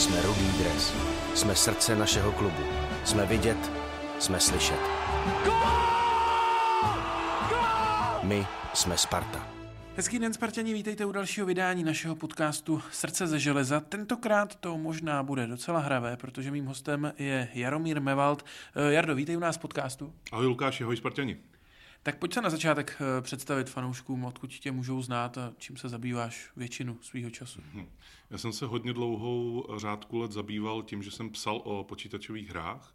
Jsme rudý dres. Jsme srdce našeho klubu. Jsme vidět, jsme slyšet. My jsme Sparta. Hezký den, Spartani, vítejte u dalšího vydání našeho podcastu Srdce ze železa. Tentokrát to možná bude docela hravé, protože mým hostem je Jaromír Mevald. Eh, Jardo, vítej u nás v podcastu. Ahoj Lukáš, ahoj Spartani. Tak pojď se na začátek eh, představit fanouškům, odkud tě můžou znát a čím se zabýváš většinu svého času. Hm. Já jsem se hodně dlouhou řádku let zabýval tím, že jsem psal o počítačových hrách.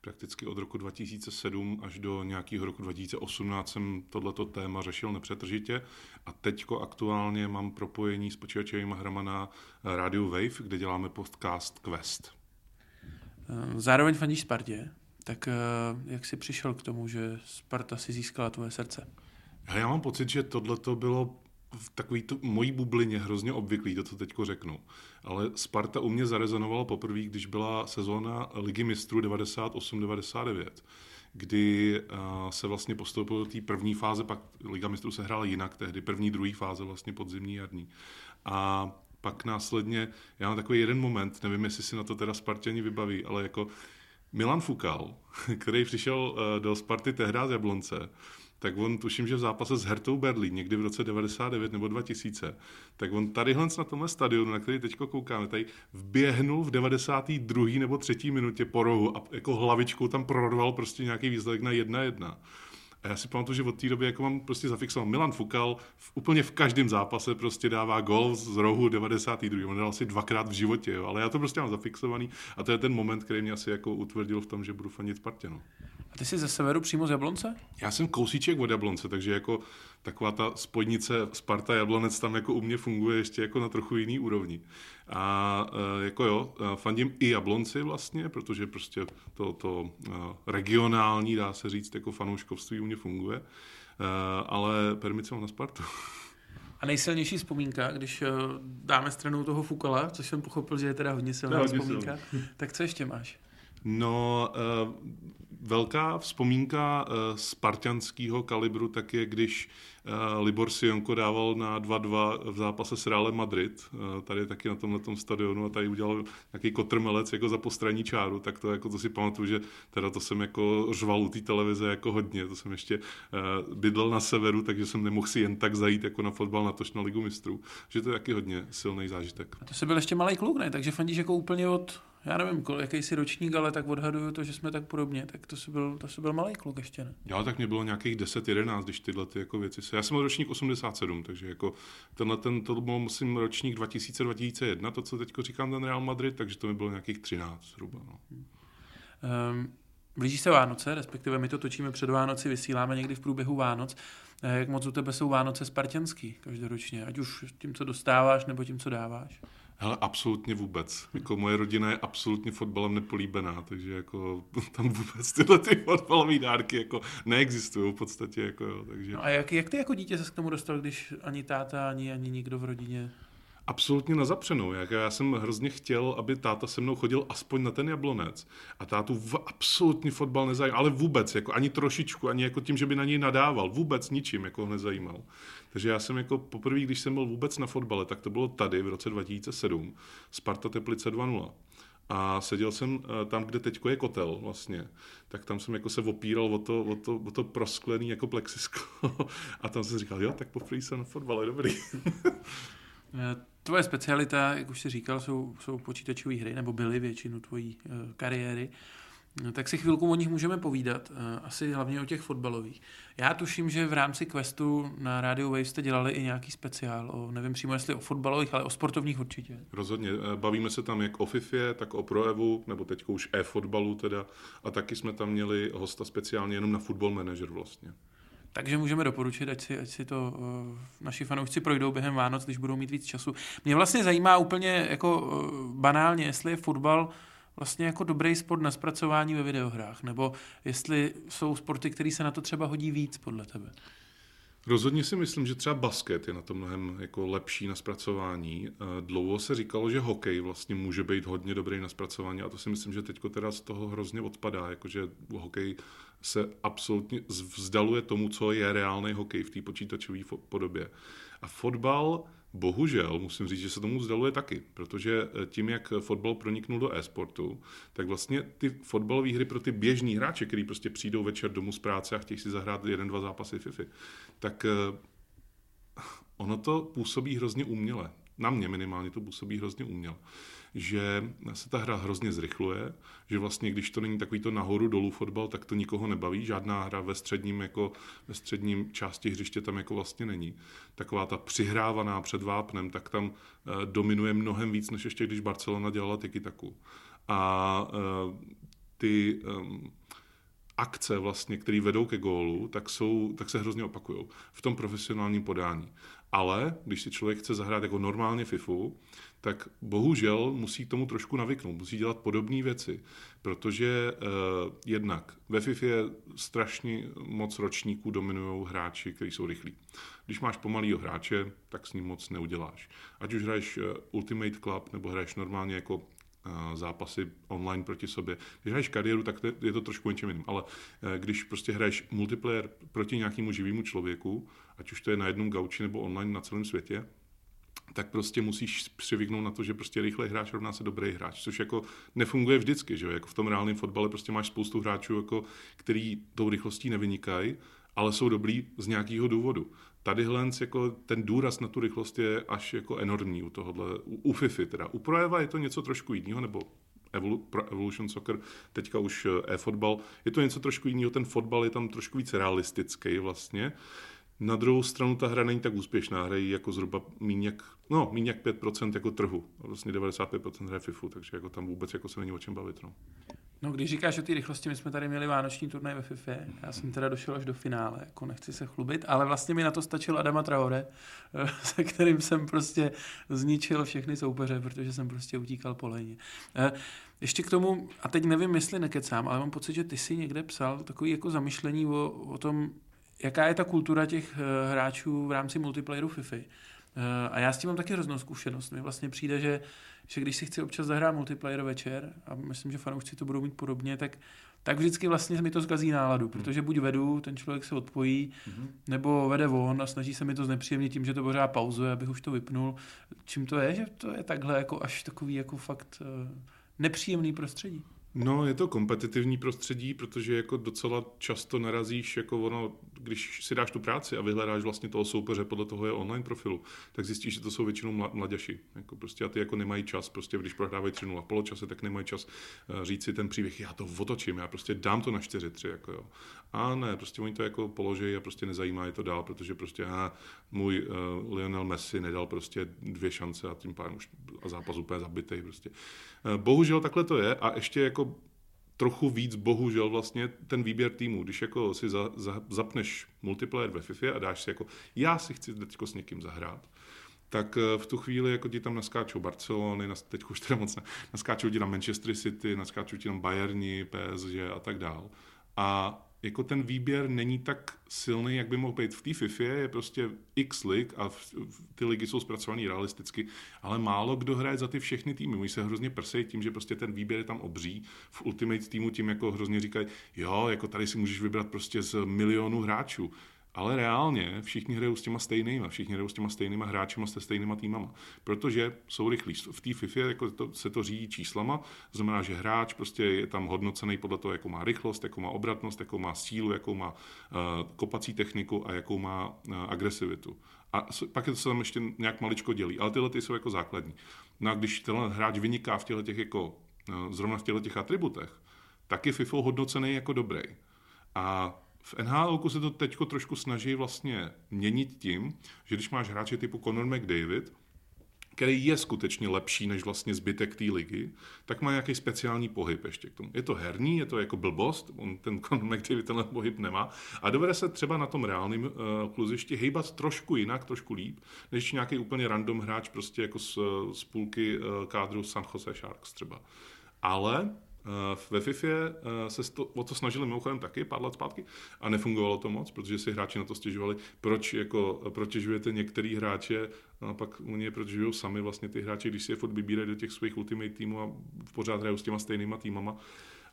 Prakticky od roku 2007 až do nějakého roku 2018 jsem tohleto téma řešil nepřetržitě a teďko aktuálně mám propojení s počítačovými hrama na Radio Wave, kde děláme podcast Quest. Eh, zároveň fandíš Spartě, tak eh, jak jsi přišel k tomu, že Sparta si získala tvoje srdce? Já mám pocit, že tohle to bylo v takový to, mojí bublině hrozně obvyklý, to, co teď řeknu. Ale Sparta u mě zarezonovala poprvé, když byla sezóna Ligy mistrů 98-99, kdy uh, se vlastně postoupil do té první fáze, pak Liga mistrů se hrála jinak tehdy, první, druhý fáze vlastně podzimní, jarní. A pak následně, já mám takový jeden moment, nevím, jestli si na to teda Spartěni vybaví, ale jako Milan Fukal, který přišel uh, do Sparty tehdy z Jablonce, tak on tuším, že v zápase s Hertou Berlín někdy v roce 99 nebo 2000, tak on tadyhle na tomhle stadionu, na který teď koukáme, tady vběhnul v 92. nebo 3. minutě po rohu a jako hlavičkou tam prorval prostě nějaký výsledek na 1-1. A já si pamatuju, že od té doby jako mám prostě zafixoval Milan Fukal v, úplně v každém zápase prostě dává gol z rohu 92. On dal asi dvakrát v životě, jo. ale já to prostě mám zafixovaný a to je ten moment, který mě asi jako utvrdil v tom, že budu fanit Spartě. No. A ty jsi ze severu přímo z Jablonce? Já jsem kousíček od Jablonce, takže jako taková ta spojnice Sparta Jablonec tam jako u mě funguje ještě jako na trochu jiný úrovni. A e, jako jo, e, fandím i Jablonci vlastně, protože prostě to, to e, regionální, dá se říct, jako fanouškovství u mě funguje, ale permice mám na Spartu. A nejsilnější vzpomínka, když dáme stranou toho Fukala, což jsem pochopil, že je teda hodně silná hodně vzpomínka, silný. tak co ještě máš? No, velká vzpomínka spartianského kalibru tak je, když Libor Sionko dával na 2-2 v zápase s Realem Madrid, eh, tady taky na tomhle tom stadionu a tady udělal nějaký kotrmelec jako za postranní čáru, tak to jako to si pamatuju, že teda to jsem jako řval u té televize jako hodně, to jsem ještě uh, bydlel na severu, takže jsem nemohl si jen tak zajít jako na fotbal, na tož na ligu mistrů, že to je taky hodně silný zážitek. A to jsi byl ještě malý kluk, ne? Takže fandíš jako úplně od já nevím, jaký jsi ročník, ale tak odhaduju to, že jsme tak podobně, tak to jsi byl, to jsi byl malý kluk ještě, ne? Jo, tak mě bylo nějakých 10-11, když tyhle ty jako věci se... Já jsem byl ročník 87, takže jako tenhle ten, to byl musím ročník 2000-2001, to, co teď říkám, ten Real Madrid, takže to mi bylo nějakých 13 zhruba. No. Um, blíží se Vánoce, respektive my to točíme před Vánoci, vysíláme někdy v průběhu Vánoc. Eh, jak moc u tebe jsou Vánoce spartianský každoročně, ať už tím, co dostáváš, nebo tím, co dáváš? Hele, absolutně vůbec. Jako moje rodina je absolutně fotbalem nepolíbená, takže jako tam vůbec tyhle ty fotbalové dárky jako neexistují v podstatě. Jako, jo, takže... No a jak, jak ty jako dítě se k tomu dostal, když ani táta, ani, ani nikdo v rodině absolutně na zapřenou. Jak já jsem hrozně chtěl, aby táta se mnou chodil aspoň na ten jablonec. A tátu v absolutně fotbal nezajímal, ale vůbec, jako ani trošičku, ani jako tím, že by na něj nadával, vůbec ničím jako ho nezajímal. Takže já jsem jako poprvé, když jsem byl vůbec na fotbale, tak to bylo tady v roce 2007, Sparta Teplice 2.0 a seděl jsem eh, tam, kde teďko je kotel vlastně, tak tam jsem jako se opíral o to, o to, o to prosklený jako plexisko a tam jsem říkal, jo, tak poprvé jsem na fotbale, dobrý. Eh, tvoje specialita, jak už jsi říkal, jsou, jsou počítačové hry, nebo byly většinu tvojí uh, kariéry. No, tak si chvilku o nich můžeme povídat, uh, asi hlavně o těch fotbalových. Já tuším, že v rámci Questu na Radio Wave jste dělali i nějaký speciál, o, nevím přímo jestli o fotbalových, ale o sportovních určitě. Rozhodně, bavíme se tam jak o FIFA, tak o Proevu, nebo teď už e-fotbalu teda, a taky jsme tam měli hosta speciálně jenom na Football Manager vlastně. Takže můžeme doporučit, ať si, ať si to uh, naši fanoušci projdou během Vánoc, když budou mít víc času. Mě vlastně zajímá úplně jako uh, banálně, jestli je fotbal vlastně jako dobrý sport na zpracování ve videohrách, nebo jestli jsou sporty, které se na to třeba hodí víc podle tebe. Rozhodně si myslím, že třeba basket je na to mnohem jako lepší na zpracování. Dlouho se říkalo, že hokej vlastně může být hodně dobrý na zpracování a to si myslím, že teďko teda z toho hrozně odpadá, jakože hokej se absolutně vzdaluje tomu, co je reálný hokej v té počítačové podobě. A fotbal Bohužel musím říct, že se tomu vzdaluje taky, protože eh, tím, jak fotbal proniknul do e-sportu, tak vlastně ty fotbalové hry pro ty běžní hráče, kteří prostě přijdou večer domů z práce a chtějí si zahrát jeden, dva zápasy FIFA, tak eh, ono to působí hrozně uměle. Na mě minimálně to působí hrozně uměle že se ta hra hrozně zrychluje, že vlastně když to není takový to nahoru dolů fotbal, tak to nikoho nebaví, žádná hra ve středním, jako, ve středním části hřiště tam jako vlastně není. Taková ta přihrávaná před vápnem, tak tam uh, dominuje mnohem víc, než ještě když Barcelona dělala tiki taku. A uh, ty um, akce, vlastně, které vedou ke gólu, tak, jsou, tak se hrozně opakují v tom profesionálním podání. Ale když si člověk chce zahrát jako normálně FIFU, tak bohužel musí tomu trošku navyknout, musí dělat podobné věci, protože eh, jednak ve FIFA je strašně moc ročníků dominují hráči, kteří jsou rychlí. Když máš pomalýho hráče, tak s ním moc neuděláš. Ať už hraješ eh, Ultimate Club nebo hraješ normálně jako zápasy online proti sobě. Když hraješ kariéru, tak je to trošku něčem jiným, ale eh, když prostě hraješ multiplayer proti nějakému živému člověku, ať už to je na jednom gauči nebo online na celém světě, tak prostě musíš přivyknout na to, že prostě rychle hráč rovná se dobrý hráč, což jako nefunguje vždycky, že jo? Jako v tom reálném fotbale prostě máš spoustu hráčů, jako, který tou rychlostí nevynikají, ale jsou dobrý z nějakého důvodu. Tady Hlens, jako ten důraz na tu rychlost je až jako enormní u tohohle, u, u FIFA teda. U Projeva je to něco trošku jiného, nebo Evolu, pro Evolution Soccer, teďka už eh, e-fotbal. Je to něco trošku jiného, ten fotbal je tam trošku víc realistický vlastně. Na druhou stranu ta hra není tak úspěšná, hrají jako zhruba míň jak, no, míň jak 5% jako trhu. Vlastně 95% hraje FIFU, takže jako tam vůbec jako se není o čem bavit. No. No, když říkáš o té rychlosti, my jsme tady měli vánoční turnaj ve FIFA. Já jsem teda došel až do finále, jako nechci se chlubit, ale vlastně mi na to stačil Adama Traore, eh, se kterým jsem prostě zničil všechny soupeře, protože jsem prostě utíkal po léně. Eh, ještě k tomu, a teď nevím, jestli nekecám, ale mám pocit, že ty si někde psal takový jako zamyšlení o, o tom, jaká je ta kultura těch eh, hráčů v rámci multiplayeru FIFA. A já s tím mám taky hroznou zkušenost. Mně vlastně přijde, že že když si chci občas zahrát multiplayer večer, a myslím, že fanoušci to budou mít podobně, tak, tak vždycky vlastně mi to zkazí náladu, hmm. protože buď vedu, ten člověk se odpojí, hmm. nebo vede on a snaží se mi to znepříjemnit tím, že to pořád pauzuje, abych už to vypnul. Čím to je, že to je takhle jako až takový jako fakt uh, nepříjemný prostředí? No, je to kompetitivní prostředí, protože jako docela často narazíš, jako ono, když si dáš tu práci a vyhledáš vlastně toho soupeře podle toho je online profilu, tak zjistíš, že to jsou většinou mladěši. Jako prostě a ty jako nemají čas, prostě když prohrávají 3 a poločase, tak nemají čas uh, říct si ten příběh, já to otočím, já prostě dám to na 4-3, jako jo. A ne, prostě oni to jako položí a prostě nezajímá je to dál, protože prostě aha, můj uh, Lionel Messi nedal prostě dvě šance a tím pádem už a zápas úplně zabitý prostě. Uh, bohužel takhle to je a ještě jako trochu víc bohužel vlastně ten výběr týmu. Když jako si za, za, zapneš multiplayer ve FIFA a dáš si jako, já si chci teď s někým zahrát, tak eh, v tu chvíli jako ti tam naskáčou Barcelony, teď už teda moc ne, naskáčou ti tam Manchester City, naskáčou ti tam Bayerni, PSG a tak dál. A jako ten výběr není tak silný, jak by mohl být v té FIFA, je prostě x lig a ty ligy jsou zpracované realisticky, ale málo kdo hraje za ty všechny týmy. Oni se hrozně prsejí tím, že prostě ten výběr je tam obří. V Ultimate týmu tím jako hrozně říkají, jo, jako tady si můžeš vybrat prostě z milionu hráčů. Ale reálně všichni hrajou s těma stejnýma, všichni hrajou s těma stejnýma hráčima, se stejnýma týmama, protože jsou rychlí. V té FIFA jako to, se to řídí číslama, znamená, že hráč prostě je tam hodnocený podle toho, jakou má rychlost, jakou má obratnost, jakou má sílu, jakou má uh, kopací techniku a jakou má uh, agresivitu. A pak je to se tam ještě nějak maličko dělí, ale tyhle ty jsou jako základní. No a když tenhle hráč vyniká v těchto těch jako, uh, zrovna v těchto těch atributech, tak je FIFA hodnocený jako dobrý. A v NHL se to teď trošku snaží vlastně měnit tím, že když máš hráče typu Conor McDavid, který je skutečně lepší než vlastně zbytek té ligy, tak má nějaký speciální pohyb ještě k tomu. Je to herní, je to jako blbost, on ten Conor McDavid tenhle pohyb nemá a dovede se třeba na tom reálném uh, kluzišti hejbat trošku jinak, trošku líp, než nějaký úplně random hráč prostě jako z, z půlky uh, kádru San Jose Sharks třeba. Ale Eh, ve FIFA eh, se to, o to snažili mimochodem taky pár let zpátky a nefungovalo to moc, protože si hráči na to stěžovali, proč jako protěžujete některý hráče a pak oni je protěžují sami vlastně ty hráči, když si je furt vybírají do těch svých ultimate týmů a pořád hrajou s těma stejnýma týmama.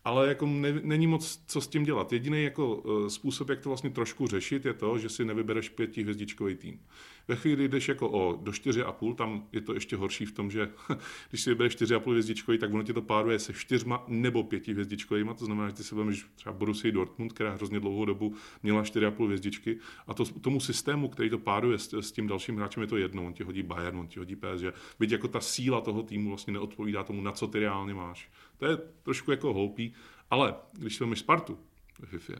Ale jako ne, není moc co s tím dělat. Jediný jako uh, způsob, jak to vlastně trošku řešit, je to, že si nevybereš pětihvězdičkový tým. Ve chvíli, jdeš jako o, do 4,5, tam je to ještě horší v tom, že když si vybereš 4,5 hvězdičkový, tak ono ti to páruje se čtyřma nebo pěti hvězdičkovými, to znamená, že ty si vezmeš třeba Borussia Dortmund, která hrozně dlouhou dobu měla 4,5 hvězdičky a to, tomu systému, který to páruje s, s tím dalším hráčem, je to jedno, on ti hodí Bayern, on ti hodí PSG, byť jako ta síla toho týmu vlastně neodpovídá tomu, na co ty reálně máš. To je trošku jako hloupý, ale když vezmeš Spartu ve FIFA,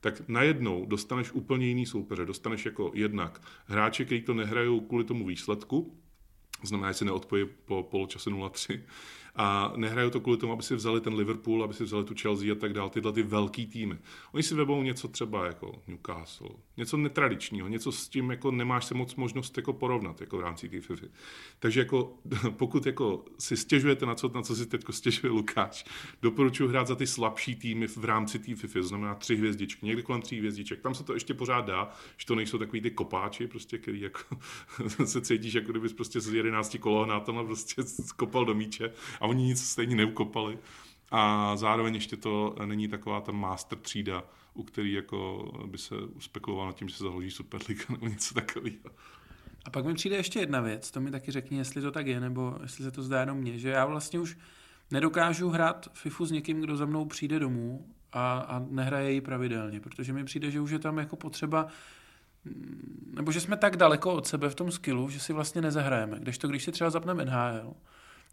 tak najednou dostaneš úplně jiný soupeře. Dostaneš jako jednak hráče, kteří to nehrajou kvůli tomu výsledku, znamená, že si neodpojí po poločase 0-3, a nehrajou to kvůli tomu, aby si vzali ten Liverpool, aby si vzali tu Chelsea a tak dále, tyhle ty velký týmy. Oni si vebou něco třeba jako Newcastle, něco netradičního, něco s tím jako nemáš se moc možnost jako porovnat jako v rámci té FIFA. Takže jako, pokud jako si stěžujete na co, na co si teď stěžuje Lukáš, doporučuji hrát za ty slabší týmy v rámci té FIFA, znamená tři hvězdičky, někdy kolem tří hvězdiček. Tam se to ještě pořád dá, že to nejsou takový ty kopáči, prostě, který jako se cítíš, jako kdybys prostě z 11 kolohnátama prostě skopal do míče a oni nic stejně neukopali. A zároveň ještě to není taková ta master třída, u který jako by se spekuloval nad tím, že se založí Superliga nebo něco takového. A pak mi přijde ještě jedna věc, to mi taky řekni, jestli to tak je, nebo jestli se to zdá jenom mně, že já vlastně už nedokážu hrát FIFU s někým, kdo za mnou přijde domů a, a nehraje ji pravidelně, protože mi přijde, že už je tam jako potřeba nebo že jsme tak daleko od sebe v tom skillu, že si vlastně nezahrajeme. Když to, když si třeba zapneme NHL,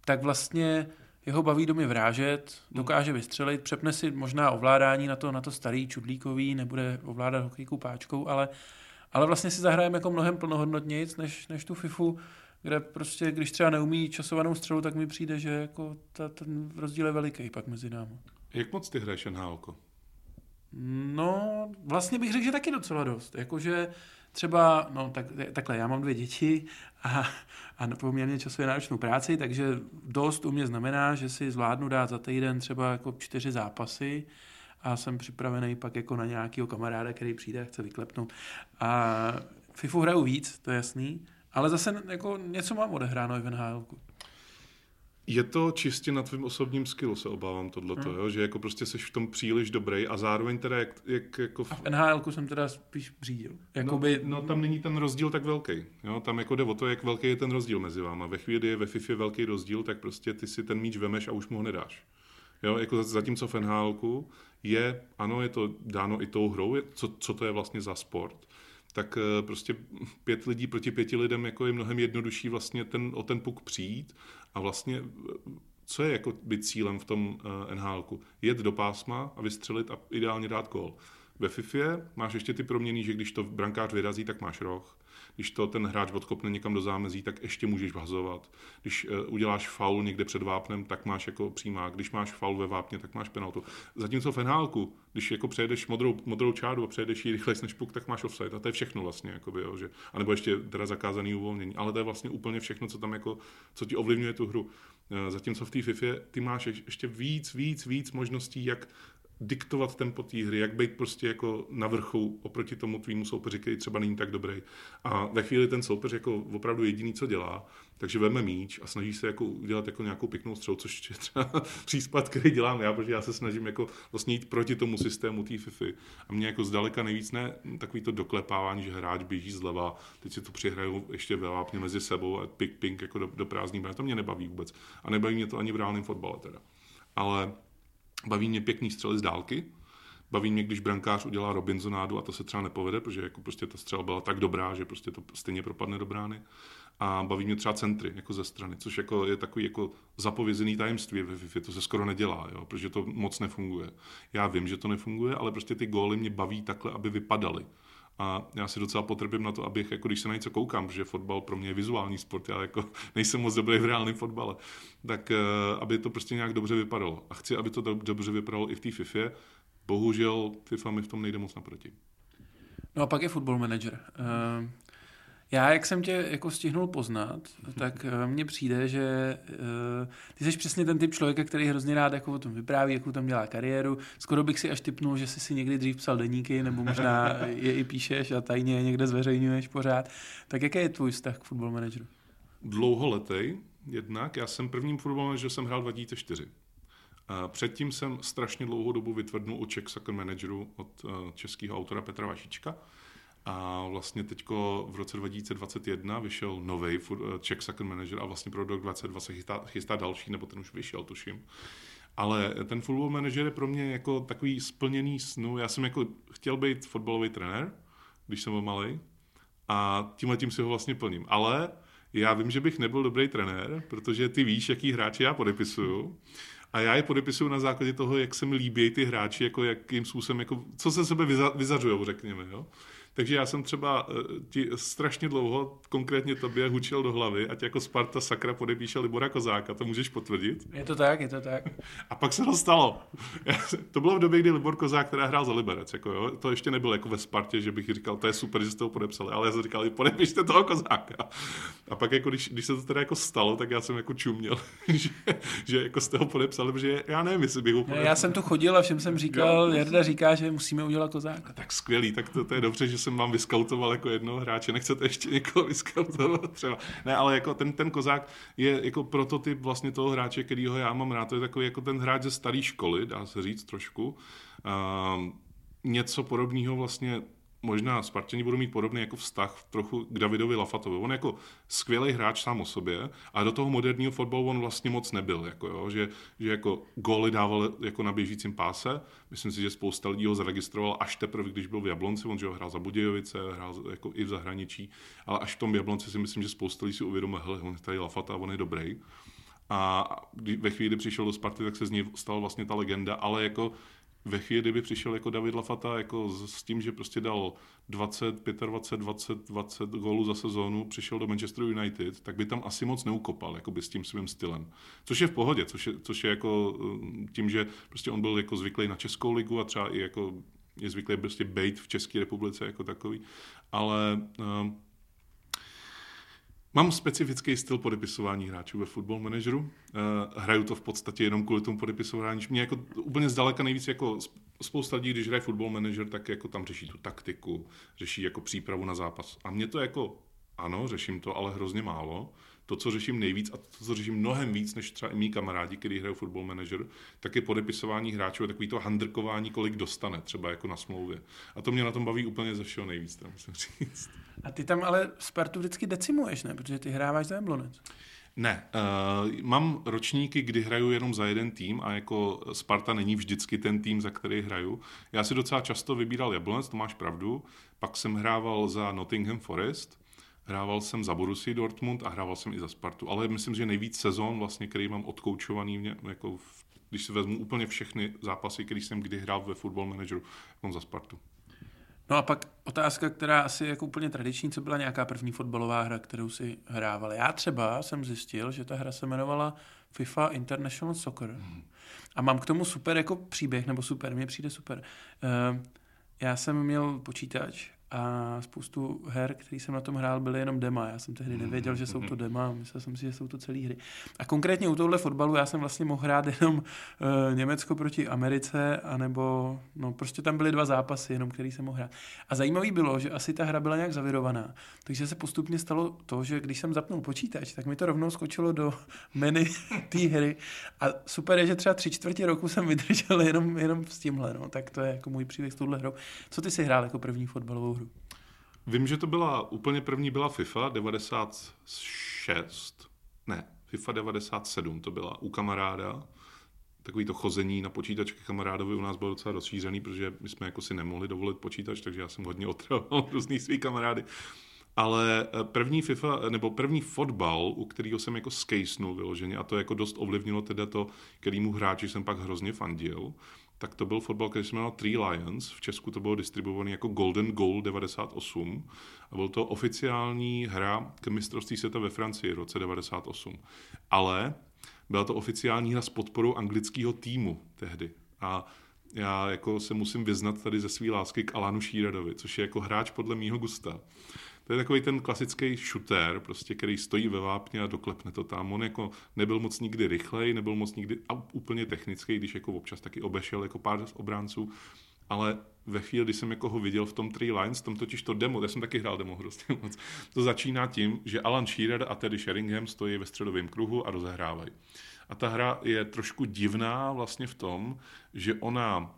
tak vlastně jeho baví domy vrážet, dokáže vystřelit, přepne si možná ovládání na to, na to starý čudlíkový, nebude ovládat hokejku páčkou, ale, ale vlastně si zahrajeme jako mnohem plnohodnotnějc než, než tu FIFU, kde prostě, když třeba neumí časovanou střelu, tak mi přijde, že jako ta, ten rozdíl je veliký pak mezi námi. Jak moc ty hraješ NHL? No, vlastně bych řekl, že taky docela dost. Jakože třeba, no tak, takhle, já mám dvě děti a, a poměrně časově náročnou práci, takže dost u mě znamená, že si zvládnu dát za týden třeba jako čtyři zápasy a jsem připravený pak jako na nějakého kamaráda, který přijde a chce vyklepnout. A FIFU hraju víc, to je jasný, ale zase jako něco mám odehráno i v NHL. Je to čistě na tvém osobním skillu, se obávám tohleto, hmm. jo? že jako prostě seš v tom příliš dobrý a zároveň teda jak, jak jako... V... A v NHL jsem teda spíš břídil. No, Jakoby... No, no, tam není ten rozdíl tak velký. Jo? Tam jako jde o to, jak velký je ten rozdíl mezi váma. Ve chvíli, kdy je ve FIFA velký rozdíl, tak prostě ty si ten míč vemeš a už mu ho nedáš. Jo? Jako zatímco v NHL je, ano, je to dáno i tou hrou, co, co to je vlastně za sport, tak eh, prostě pět lidí proti pěti lidem jako je mnohem jednodušší vlastně ten, o ten puk přijít a vlastně co je jako být cílem v tom uh, eh, nhl Jet do pásma a vystřelit a ideálně dát gól. Ve FIFA máš ještě ty proměny, že když to brankář vyrazí, tak máš roh. Když to ten hráč odkopne někam do zámezí, tak ještě můžeš vhazovat. Když uh, uděláš faul někde před vápnem, tak máš jako přímák. Když máš faul ve vápně, tak máš penaltu. Zatímco v NHL, když jako přejedeš modrou, modrou čáru a přejedeš ji rychleji než puk, tak máš offside. A to je všechno vlastně. Jakoby, jo, že, a nebo ještě teda zakázaný uvolnění. Ale to je vlastně úplně všechno, co tam jako, co ti ovlivňuje tu hru. Uh, zatímco v té FIFA ty máš ještě víc, víc, víc možností, jak diktovat tempo té hry, jak být prostě jako na vrchu oproti tomu tvýmu soupeři, který třeba není tak dobrý. A ve chvíli ten soupeř jako opravdu jediný, co dělá, takže veme míč a snaží se jako udělat jako nějakou pěknou střelu, což je třeba případ, který dělám já, protože já se snažím jako vlastně jít proti tomu systému té FIFA. A mě jako zdaleka nejvíc ne takový to doklepávání, že hráč běží zleva, teď si to přihrajou ještě vápně mezi sebou a ping ping jako do, do prázdný to mě nebaví vůbec. A nebaví mě to ani v reálném fotbale teda. Ale Baví mě pěkný střely z dálky, baví mě, když brankář udělá Robinsonádu a to se třeba nepovede, protože jako prostě ta střela byla tak dobrá, že prostě to stejně propadne do brány. A baví mě třeba centry, jako ze strany, což jako je takový jako zapovězený tajemství ve FIFA, to se skoro nedělá, jo, protože to moc nefunguje. Já vím, že to nefunguje, ale prostě ty góly mě baví takhle, aby vypadaly. A já si docela potrpím na to, abych, jako když se na něco koukám, protože fotbal pro mě je vizuální sport, já jako nejsem moc dobrý v reálném fotbale, tak eh, aby to prostě nějak dobře vypadalo. A chci, aby to dobře vypadalo i v té FIFA. Bohužel FIFA mi v tom nejde moc naproti. No a pak je football manager. Já, jak jsem tě jako stihnul poznat, tak eh, mně přijde, že uh, ty jsi přesně ten typ člověka, který hrozně rád jako o tom vypráví, jakou tam dělá kariéru. Skoro bych si až typnul, že jsi si někdy dřív psal deníky, nebo možná je i píšeš a tajně někde zveřejňuješ pořád. Tak jaký je tvůj vztah k football manageru? Dlouholetý jednak. Já jsem prvním football manager jsem hrál 2004. Předtím jsem strašně dlouhou dobu vytvrdnul u Czech Soccer Manageru od českého autora Petra Vašička A vlastně teďko v roce 2021 vyšel nový Czech Second Manager a vlastně pro rok 2022 se chystá, chystá další, nebo ten už vyšel, tuším. Ale ten football manager je pro mě jako takový splněný snu. Já jsem jako chtěl být fotbalový trenér, když jsem byl malý, a tímhle tím si ho vlastně plním. Ale já vím, že bych nebyl dobrý trenér, protože ty víš, jaký hráči já podepisuju. A já je podepisuju na základě toho, jak se mi líbí ty hráči, jako jakým způsobem, jako, co se sebe vyza, vyzařují, řekněme. Jo? Takže já jsem třeba eh, ti strašně dlouho, konkrétně tobě, hučil do hlavy, ať jako Sparta sakra podepíše Libora Kozáka, to můžeš potvrdit? Je to tak, je to tak. A pak se to stalo. to bylo v době, kdy Libor Kozák, která hrál za Liberec, jako jo, to ještě nebylo jako ve Spartě, že bych říkal, to je super, že jste to podepsali, ale já jsem říkal, podepište toho Kozáka. A pak jako, když, když se to teda jako stalo, tak já jsem jako čuměl, že, že jako jste ho podepsali, protože já nevím, jestli bych ho podepsal. Já jsem tu chodil a všem jsem říkal, Jarda říká, že musíme udělat Kozáka. Tak skvělý, tak to, to je dobře, že jsem vám vyskautoval jako jednoho hráče, nechcete ještě někoho vyskautovat třeba. Ne, ale jako ten, ten kozák je jako prototyp vlastně toho hráče, kterýho já mám rád, to je takový jako ten hráč ze staré školy, dá se říct trošku. Uh, něco podobného vlastně možná Spartěni budou mít podobný jako vztah trochu k Davidovi Lafatovi. On jako skvělý hráč sám o sobě, a do toho moderního fotbalu on vlastně moc nebyl. Jako jo, že, že jako góly dával jako na běžícím páse. Myslím si, že spousta lidí ho zaregistroval až teprve, když byl v Jablonci. On že ho hrál za Budějovice, hrál jako i v zahraničí, ale až v tom Jablonci si myslím, že spousta lidí si uvědomil, hele, on je tady Lafata a on je dobrý. A ve chvíli, kdy přišel do Sparty, tak se z něj stala vlastně ta legenda, ale jako ve chvíli, kdyby přišel jako David Lafata jako s, s tím, že prostě dal 20, 25, 20, 20 gólů za sezónu, přišel do Manchester United, tak by tam asi moc neukopal jako by s tím svým stylem. Což je v pohodě, což je, což je jako eh, tím, že prostě on byl jako zvyklý na Českou ligu a třeba i jako je zvyklý prostě bejt v České republice jako takový, ale uh, Mám specifický styl podepisování hráčů ve Football Manageru. Uh, hraju to v podstatě jenom kvůli tomu podepisování. Mě jako úplně zdaleka nejvíc jako spousta lidí, když hraje Football Manager, tak jako tam řeší tu taktiku, řeší jako přípravu na zápas. A mě to jako, ano, řeším to, ale hrozně málo to, co řeším nejvíc a to, co řeším mnohem víc, než třeba i mý kamarádi, kteří hrají football manager, tak je podepisování hráčů a takový to handrkování, kolik dostane, třeba jako na smlouvě. A to mě na tom baví úplně ze všeho nejvíc, musím říct. A ty tam ale Spartu vždycky decimuješ, ne? Protože ty hráváš za Jablonec. Ne, uh, mám ročníky, kdy hraju jenom za jeden tým a jako Sparta není vždycky ten tým, za který hraju. Já si docela často vybíral Jablonec, to máš pravdu. Pak jsem hrával za Nottingham Forest, Hrával jsem za Borussia Dortmund a hrával jsem i za Spartu, ale myslím, že nejvíc sezon, vlastně, který mám odkoučovaný, mě, jako v, když si vezmu úplně všechny zápasy, který jsem kdy hrál ve Football Manageru, mám za Spartu. No a pak otázka, která asi je jako úplně tradiční, co byla nějaká první fotbalová hra, kterou si hrával. Já třeba jsem zjistil, že ta hra se jmenovala FIFA International Soccer. Hmm. A mám k tomu super jako příběh, nebo super, mně přijde super. Uh, já jsem měl počítač a spoustu her, který jsem na tom hrál, byly jenom dema. Já jsem tehdy mm-hmm. nevěděl, že jsou to dema, myslel jsem si, že jsou to celé hry. A konkrétně u tohle fotbalu já jsem vlastně mohl hrát jenom uh, Německo proti Americe, anebo, no prostě tam byly dva zápasy, jenom který jsem mohl hrát. A zajímavý bylo, že asi ta hra byla nějak zavirovaná, takže se postupně stalo to, že když jsem zapnul počítač, tak mi to rovnou skočilo do menu té hry. A super je, že třeba tři čtvrtě roku jsem vydržel jenom, jenom s tímhle, no. tak to je jako můj příběh s touhle hrou. Co ty si hrál jako první fotbalovou hru? Vím, že to byla, úplně první byla FIFA 96, ne, FIFA 97 to byla u kamaráda. Takový to chození na počítač k kamarádovi u nás bylo docela rozšířený, protože my jsme jako si nemohli dovolit počítač, takže já jsem hodně otravoval různý svý kamarády. Ale eh, první FIFA, nebo první fotbal, u kterého jsem jako skejsnul vyloženě, a to jako dost ovlivnilo teda to, kterýmu hráči jsem pak hrozně fandil, tak to byl fotbal, který se jmenoval Three Lions. V Česku to bylo distribuovaný jako Golden Goal 98 a byl to oficiální hra k mistrovství světa ve Francii v roce 98. Ale byla to oficiální hra s podporou anglického týmu tehdy. A já jako se musím vyznat tady ze své lásky k Alanu Šíradovi, což je jako hráč podle mýho gusta. To je takový ten klasický shooter, prostě, který stojí ve vápně a doklepne to tam. On jako nebyl moc nikdy rychlej, nebyl moc nikdy a úplně technický, když jako občas taky obešel jako pár obránců, ale ve chvíli, kdy jsem jako ho viděl v tom Three Lines, tom totiž to demo, já jsem taky hrál demo hrozně moc, to začíná tím, že Alan Shearer a Teddy Sheringham stojí ve středovém kruhu a rozehrávají. A ta hra je trošku divná vlastně v tom, že ona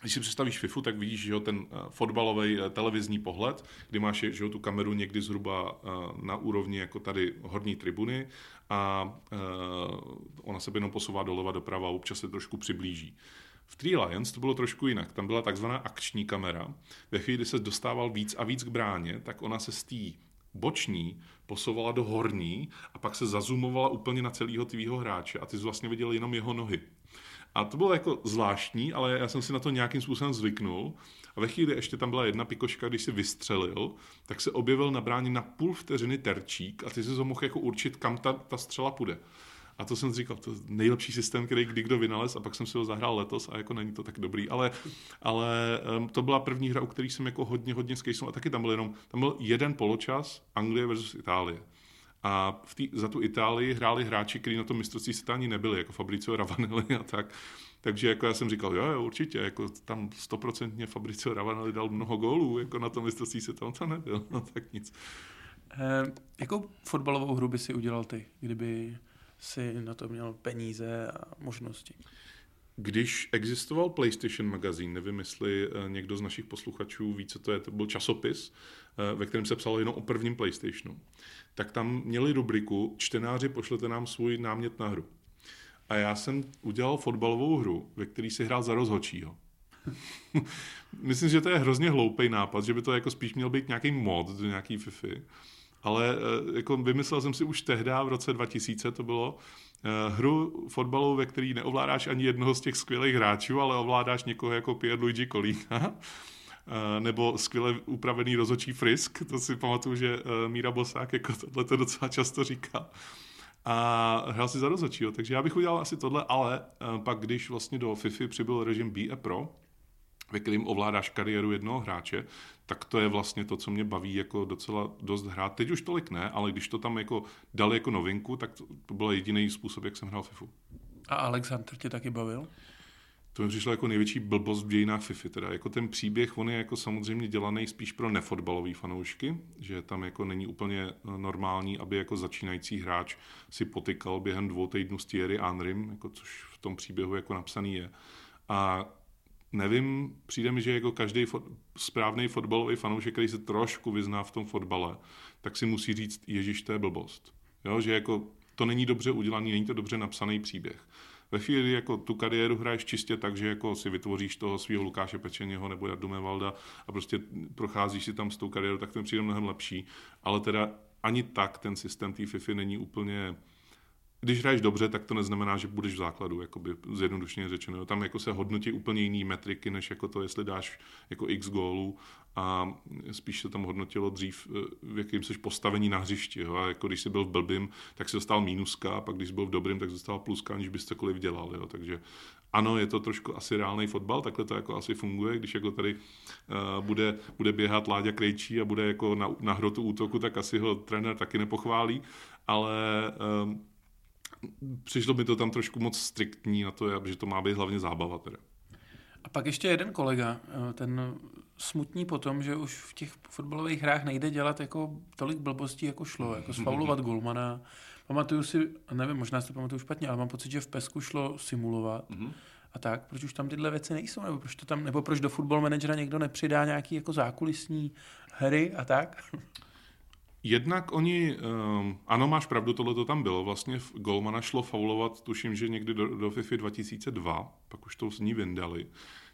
když si představíš FIFU, tak vidíš že jo, ten fotbalový televizní pohled, kdy máš že jo, tu kameru někdy zhruba na úrovni jako tady horní tribuny a ona se jenom posouvá doleva doprava a občas se trošku přiblíží. V Three Lions to bylo trošku jinak. Tam byla takzvaná akční kamera. Ve chvíli, kdy se dostával víc a víc k bráně, tak ona se z té boční posouvala do horní a pak se zazumovala úplně na celého tvýho hráče a ty jsi vlastně viděl jenom jeho nohy. A to bylo jako zvláštní, ale já jsem si na to nějakým způsobem zvyknul. A ve chvíli ještě tam byla jedna pikoška, když si vystřelil, tak se objevil na bráně na půl vteřiny terčík a ty si ho mohl jako určit, kam ta, ta střela půjde. A to jsem říkal, to je nejlepší systém, který kdy kdo vynalez a pak jsem si ho zahrál letos a jako není to tak dobrý, ale, ale um, to byla první hra, u který jsem jako hodně, hodně skejsnul a taky tam byl jenom, tam byl jeden poločas Anglie versus Itálie. A v tý, za tu Itálii hráli hráči, kteří na tom mistrovství světa ani nebyli, jako Fabricio Ravanelli a tak. Takže jako já jsem říkal, jo, jo, určitě, jako tam stoprocentně Fabricio Ravanelli dal mnoho gólů, jako na tom mistrovství světa, on to nebyl, no tak nic. E, jakou fotbalovou hru by si udělal ty, kdyby si na to měl peníze a možnosti. Když existoval PlayStation magazín, nevím, jestli eh, někdo z našich posluchačů ví, co to je, to byl časopis, eh, ve kterém se psalo jenom o prvním PlayStationu, tak tam měli rubriku Čtenáři, pošlete nám svůj námět na hru. A já jsem udělal fotbalovou hru, ve které si hrál za rozhočího. Myslím, že to je hrozně hloupý nápad, že by to jako spíš měl být nějaký mod do nějaký FIFA ale eh, jako vymyslel jsem si už tehdy, v roce 2000 to bylo, hru fotbalu, ve který neovládáš ani jednoho z těch skvělých hráčů, ale ovládáš někoho jako Pierre Luigi Colina, eh, nebo skvěle upravený rozočí frisk, to si pamatuju, že Míra Bosák jako tohle to docela často říká. A hrál si za rozočího, takže já bych udělal asi tohle, ale pak když vlastně do FIFA přibyl režim BE Pro, ve kterým ovládáš kariéru jednoho hráče, tak to je vlastně to, co mě baví jako docela dost hrát. Teď už tolik ne, ale když to tam jako dali jako novinku, tak to, to byl jediný způsob, jak jsem hrál FIFU. A Alexander tě taky bavil? To mi přišlo jako největší blbost v dějinách FIFA. Teda jako ten příběh, on je jako samozřejmě dělaný spíš pro nefotbalové fanoušky, že tam jako není úplně normální, aby jako začínající hráč si potykal během dvou týdnů s Thierry Henrym, jako což v tom příběhu jako napsaný je. A nevím, přijde mi, že jako každý fot, správný fotbalový fanoušek, který se trošku vyzná v tom fotbale, tak si musí říct, ježiš, to je blbost. Jo, že jako to není dobře udělaný, není to dobře napsaný příběh. Ve chvíli, jako tu kariéru hraješ čistě tak, že jako si vytvoříš toho svého Lukáše Pečeněho nebo Jardu Valda a prostě procházíš si tam s tou kariérou, tak ten přijde mnohem lepší. Ale teda ani tak ten systém té FIFA není úplně když hraješ dobře, tak to neznamená, že budeš v základu, jakoby zjednodušeně řečeno. Tam jako se hodnotí úplně jiný metriky, než jako to, jestli dáš jako x gólů a spíš se tam hodnotilo dřív, eh, v jakým jsi postavení na hřišti. Jo? A jako když jsi byl v blbým, tak si dostal mínuska, a pak když jsi byl v dobrým, tak jsi dostal pluska, aniž bys cokoliv dělal. Jo? Takže ano, je to trošku asi reálný fotbal, takhle to jako asi funguje, když jako tady uh, bude, bude běhat Láďa Krejčí a bude jako na, na hrotu útoku, tak asi ho trenér taky nepochválí, ale uh, přišlo mi to tam trošku moc striktní na to, že to má být hlavně zábava teda. A pak ještě jeden kolega, eh, ten smutní potom, že už v těch fotbalových hrách nejde dělat jako tolik blbostí, jako šlo, jako sfaulovat golmana. Pamatuju si, nevím, možná si to pamatuju špatně, ale mám pocit, že v Pesku šlo simulovat. Mm-hmm. A tak, proč už tam tyhle věci nejsou, nebo proč to tam, nebo proč do football managera někdo nepřidá nějaký jako zákulisní hry a tak? Jednak oni, um, ano, máš pravdu, tohle to tam bylo. Vlastně v Golmana šlo faulovat, tuším, že někdy do, do FIFA 2002, pak už to z ní vyndali.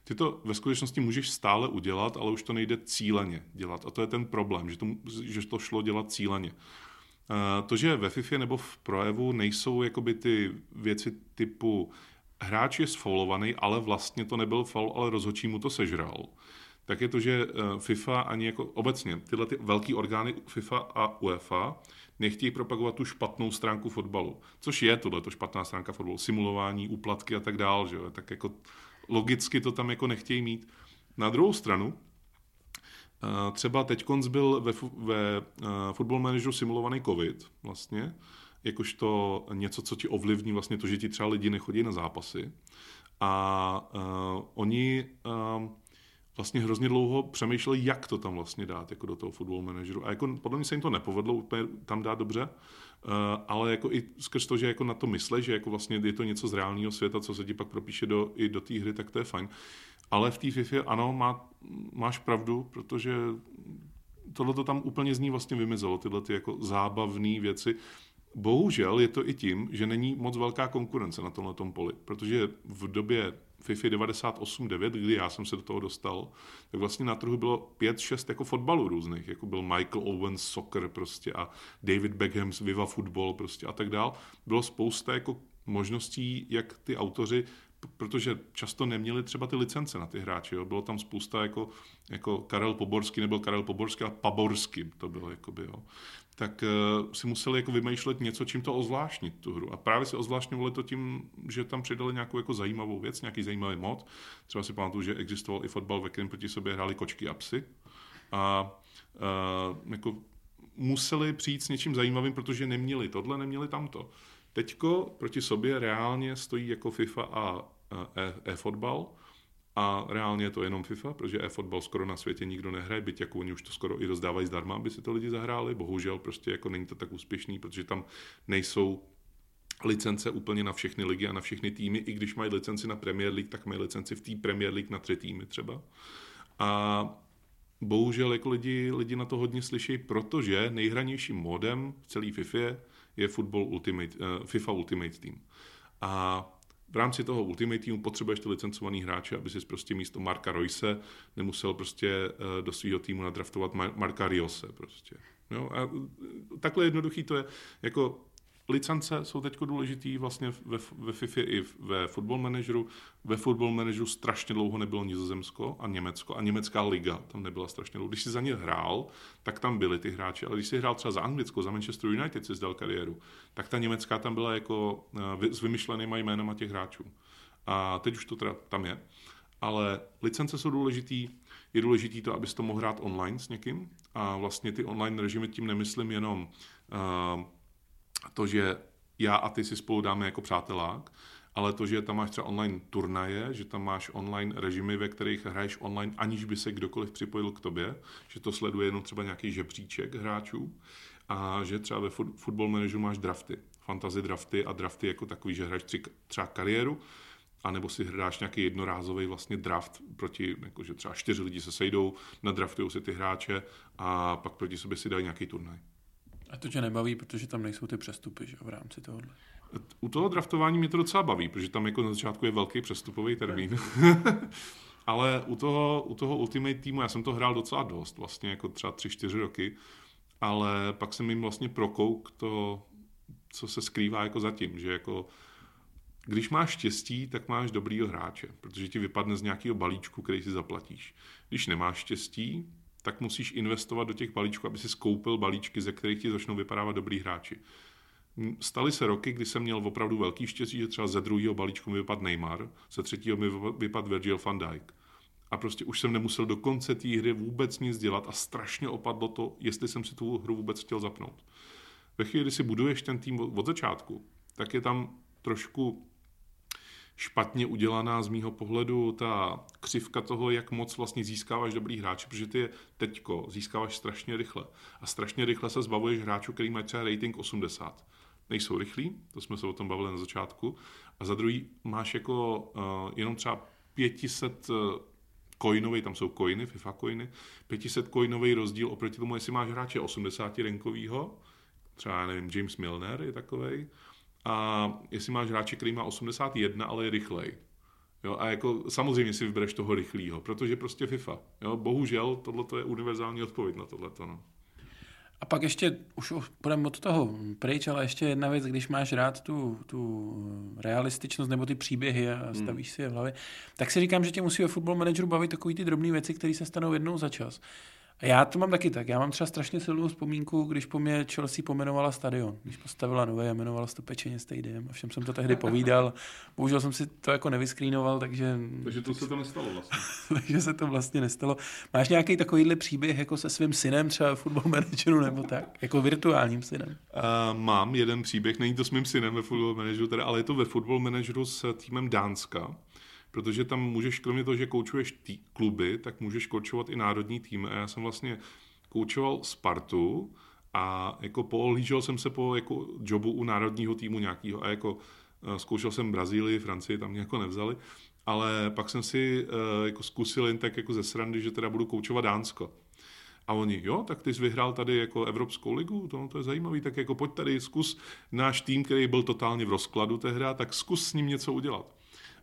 Ty to ve skutečnosti můžeš stále udělat, ale už to nejde cíleně dělat. A to je ten problém, že to, že to šlo dělat cíleně. Uh, to, že ve FIFA nebo v projevu nejsou jakoby ty věci typu hráč je sfaulovaný, ale vlastně to nebyl faul, ale rozhodčí mu to sežral tak je to, že eh, FIFA ani jako obecně tyhle ty velký orgány FIFA a UEFA nechtějí propagovat tu špatnou stránku fotbalu, což je tohle, to špatná stránka fotbalu, simulování, úplatky a tak dál, že jo? tak jako logicky to tam jako nechtějí mít. Na druhou stranu, eh, třeba teď byl ve, ve eh, Football Manageru simulovaný covid vlastně, jakožto něco, co ti ovlivní vlastně to, že ti třeba lidi nechodí na zápasy. A uh, oni uh, vlastně hrozně dlouho přemýšleli, jak to tam vlastně dát jako do toho football manageru. A jako podle mě se jim to nepovedlo úplně tam dát dobře, uh, ale jako i skrz to, že jako na to mysle, že jako vlastně je to něco z reálného světa, co se ti pak propíše do, i do té hry, tak to je fajn. Ale v té FIFA ano, má, máš pravdu, protože tohle to tam úplně z ní vlastně vymizelo, tyhle ty jako zábavné věci. Bohužel je to i tím, že není moc velká konkurence na tomhle tom poli, protože v době FIFA 98-9, kdy já jsem se do toho dostal, tak vlastně na trhu bylo 5-6 jako fotbalů různých, jako byl Michael Owens Soccer prostě a David Beckham's Viva Football prostě a tak dál. Bylo spousta jako možností, jak ty autoři protože často neměli třeba ty licence na ty hráče. Jo. Bylo tam spousta jako, jako Karel Poborský, nebyl Karel Poborský, ale Paborský to bylo. Jakoby, jo. Tak uh, si museli jako vymýšlet něco, čím to ozvláštnit tu hru. A právě si ozvláštňovali to tím, že tam přidali nějakou jako zajímavou věc, nějaký zajímavý mod. Třeba si pamatuju, že existoval i fotbal, ve kterém proti sobě hráli kočky a psy. A uh, jako museli přijít s něčím zajímavým, protože neměli tohle, neměli tamto. Teďko proti sobě reálně stojí jako FIFA a e-fotbal a reálně je to jenom FIFA, protože e-fotbal skoro na světě nikdo nehraje, byť jako oni už to skoro i rozdávají zdarma, aby si to lidi zahráli. Bohužel prostě jako není to tak úspěšný, protože tam nejsou licence úplně na všechny ligy a na všechny týmy. I když mají licenci na Premier League, tak mají licenci v té Premier League na tři týmy třeba. A bohužel jako lidi, lidi na to hodně slyší, protože nejhranějším modem v celé FIFA je Football Ultimate, uh, FIFA Ultimate Team. A v rámci toho Ultimate Teamu potřebuješ ty licencovaný hráče, aby si prostě místo Marka Royce nemusel prostě uh, do svého týmu nadraftovat Marka Riose prostě. No a takhle jednoduchý to je. Jako licence jsou teď důležitý vlastně ve, ve FIFA i ve Football Manageru. Ve Football Manageru strašně dlouho nebylo Nizozemsko a Německo a německá liga tam nebyla strašně dlouho. Když jsi za ně hrál, tak tam byli ty hráči, ale když jsi hrál třeba za Anglicko, za Manchester United si zdal kariéru, tak ta německá tam byla jako eh, s vymyšlenýma jménama těch hráčů. A teď už to teda tam je. Ale licence jsou důležitý, je důležitý to, abys to mohl hrát online s někým a vlastně ty online režimy tím nemyslím jenom uh, to, že já a ty si spolu dáme jako přátelák, ale to, že tam máš třeba online turnaje, že tam máš online režimy, ve kterých hraješ online, aniž by se kdokoliv připojil k tobě, že to sleduje jenom třeba nějaký žebříček hráčů a že třeba ve Football Manageru máš drafty, fantasy drafty a drafty jako takový, že hraješ třeba kariéru, anebo si hráš nějaký jednorázový vlastně draft proti, jakože třeba čtyři lidi se sejdou, nadraftují si ty hráče a pak proti sobě si dají nějaký turnaj. A to tě nebaví, protože tam nejsou ty přestupy že, v rámci tohohle. U toho draftování mě to docela baví, protože tam jako na začátku je velký přestupový termín. Ale u toho, u toho Ultimate týmu, já jsem to hrál docela dost, vlastně jako třeba 3-4 roky, ale pak jsem jim vlastně prokouk to, co se skrývá jako zatím, že jako když máš štěstí, tak máš dobrýho hráče, protože ti vypadne z nějakého balíčku, který si zaplatíš. Když nemáš štěstí, tak musíš investovat do těch balíčků, aby si skoupil balíčky, ze kterých ti začnou vypadávat dobrý hráči. Staly se roky, kdy jsem měl opravdu velký štěstí, že třeba ze druhého balíčku mi vypadl Neymar, ze třetího mi vypadl Virgil van Dijk. A prostě už jsem nemusel do konce té hry vůbec nic dělat a strašně opadlo to, jestli jsem si tu hru vůbec chtěl zapnout. Ve chvíli, kdy si buduješ ten tým od začátku, tak je tam trošku špatně udělaná z mýho pohledu ta křivka toho, jak moc vlastně získáváš dobrý hráče, protože ty je teďko získáváš strašně rychle. A strašně rychle se zbavuješ hráčů, který mají třeba rating 80. Nejsou rychlí, to jsme se o tom bavili na začátku. A za druhý máš jako uh, jenom třeba 500 uh, coinový, tam jsou coiny, FIFA coiny, 500 coinový rozdíl oproti tomu, jestli máš hráče 80 rankovýho, třeba, nevím, James Milner je takovej, a jestli máš hráče, který má 81, ale je rychlej. Jo, a jako samozřejmě si vybereš toho rychlého, protože prostě FIFA. Jo, bohužel tohle je univerzální odpověď na tohle. No. A pak ještě, už půjdeme od toho pryč, ale ještě jedna věc, když máš rád tu, tu realističnost nebo ty příběhy a hmm. stavíš hmm. si je v hlavě, tak si říkám, že tě musí ve football manageru bavit takový ty drobné věci, které se stanou jednou za čas. A já to mám taky tak. Já mám třeba strašně silnou vzpomínku, když po mě Chelsea pomenovala stadion. Když postavila nové a jmenovala se to Pečeně Stadium. A všem jsem to tehdy povídal. Bohužel jsem si to jako nevyskrýnoval, takže... Takže to se to nestalo vlastně. takže se to vlastně nestalo. Máš nějaký takovýhle příběh jako se svým synem třeba football manageru nebo tak? Jako virtuálním synem? Uh, mám jeden příběh, není to s mým synem ve football manageru, teda, ale je to ve football manageru s týmem Dánska protože tam můžeš, kromě toho, že koučuješ tý, kluby, tak můžeš koučovat i národní tým. A já jsem vlastně koučoval Spartu a jako pohlížel jsem se po jako jobu u národního týmu nějakého a jako eh, zkoušel jsem Brazílii, Francii, tam mě jako nevzali, ale pak jsem si uh, jako zkusil jen tak jako ze srandy, že teda budu koučovat Dánsko. A oni, jo, tak ty jsi vyhrál tady jako Evropskou ligu, to, to je zajímavý, tak jako pojď tady, zkus náš tým, který byl totálně v rozkladu tehdy, tak zkus s ním něco udělat.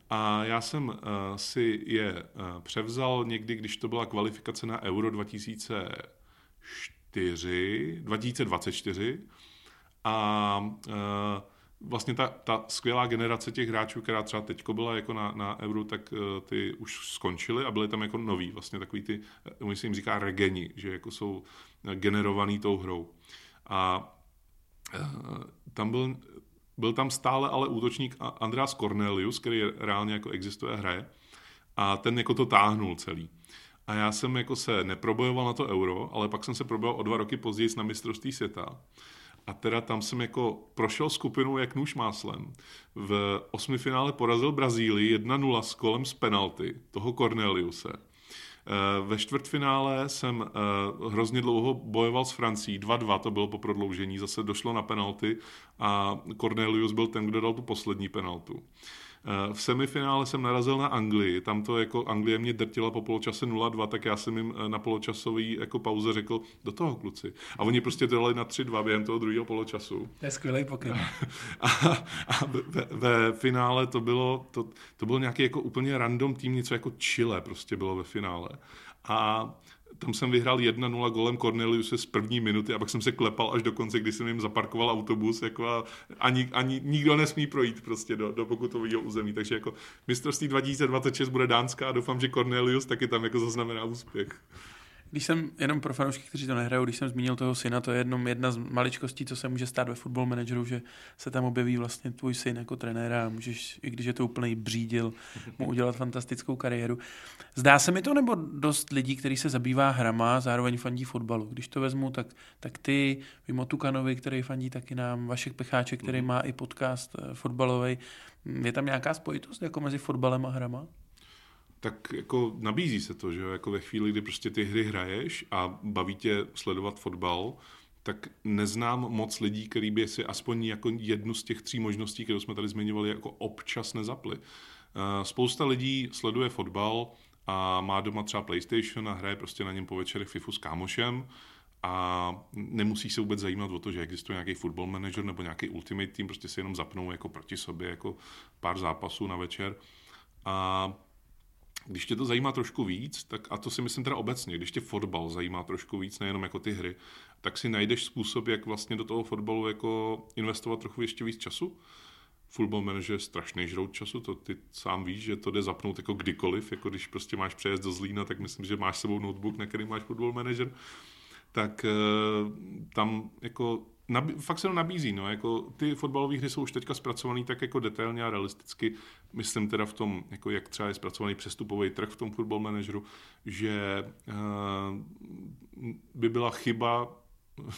A já jsem uh, si je uh, převzal někdy, když to byla kvalifikace na Euro 2004, 2024 a uh, vlastně ta, ta skvělá generace těch hráčů, která třeba teď byla jako na, na Euro, tak ty už skončily a byly tam jako noví, vlastně takový ty, oni se jim říká regeni, že jako jsou generovaný tou hrou. A tam byl byl tam stále ale útočník Andreas Cornelius, který reálně jako existuje a hraje. A ten jako to táhnul celý. A já jsem jako se neprobojoval na to euro, ale pak jsem se probojoval o dva roky později na mistrovství světa. A teda tam jsem jako prošel skupinu jak nůž máslem. V osmifinále porazil Brazílii 1-0 s kolem z penalty toho Corneliuse. Eh, ve čtvrtfinále jsem eh, hrozně dlouho bojoval s Francií, 2-2 to bylo po prodloužení, zase došlo na penalty a Cornelius byl ten, kdo dal tu poslední penaltu. Eh, v semifinále jsem narazil na Anglii, tam to jako Anglie mě drtila po poločase 0-2, tak já jsem jim na poločasový jako pauze řekl, do toho kluci. A oni prostě dali na 3-2 během toho druhého poločasu. To je skvělý pokyn. A, a ve, ve, finále to bylo, to, to byl nějaký jako úplně random tým, něco jako Chile prostě bylo ve finále. A tam jsem vyhrál 1-0 golem Corneliuse z první minuty a pak jsem se klepal až do konce, kdy jsem jim zaparkoval autobus jako a ani, ani nikdo nesmí projít prostě do, do pokutového území. Takže jako mistrovství 2026 bude dánská a doufám, že Cornelius taky tam jako zaznamená úspěch. Když jsem, jenom pro fanoušky, kteří to nehrajou, když jsem zmínil toho syna, to je jenom jedna z maličkostí, co se může stát ve football manageru, že se tam objeví vlastně tvůj syn jako trenéra a můžeš, i když je to úplný břídil, mu udělat fantastickou kariéru. Zdá se mi to, nebo dost lidí, kteří se zabývá hrama, zároveň fandí fotbalu. Když to vezmu, tak, tak ty, mimo Tukanovi, který fandí taky nám, Vašek Pecháček, který mhm. má i podcast eh, fotbalový, je tam nějaká spojitost jako mezi fotbalem a hrama? Tak jako nabízí se to, že jako ve chvíli, kdy prostě ty hry hraješ a baví tě sledovat fotbal, tak neznám moc lidí, který by si aspoň jako jednu z těch tří možností, které jsme tady zmiňovali, jako občas nezapli. Eh, spousta lidí sleduje fotbal a má doma třeba PlayStation a hraje prostě na něm po večerech FIFU s kámošem a nemusí se vůbec zajímat o to, že existuje nějaký football manager nebo nějaký ultimate team, prostě si jenom zapnou jako proti sobě jako pár zápasů na večer. A když tě to zajímá trošku víc, tak a to si myslím teda obecně, když tě fotbal zajímá trošku víc, nejenom jako ty hry, tak si najdeš způsob, jak vlastně do toho fotbalu jako investovat trochu ještě víc času. Football manager je strašný žrout času, to ty sám víš, že to jde zapnout jako kdykoliv, jako když prostě máš přejezd do Zlína, tak myslím, že máš sebou notebook, na který máš football manager, tak eh, tam jako nabí, fakt se to nabízí, no, jako ty fotbalové hry jsou už teďka zpracované tak jako detailně a realisticky, myslím teda v tom, jako jak třeba je zpracovaný přestupový trh v tom football manageru, že uh, by byla chyba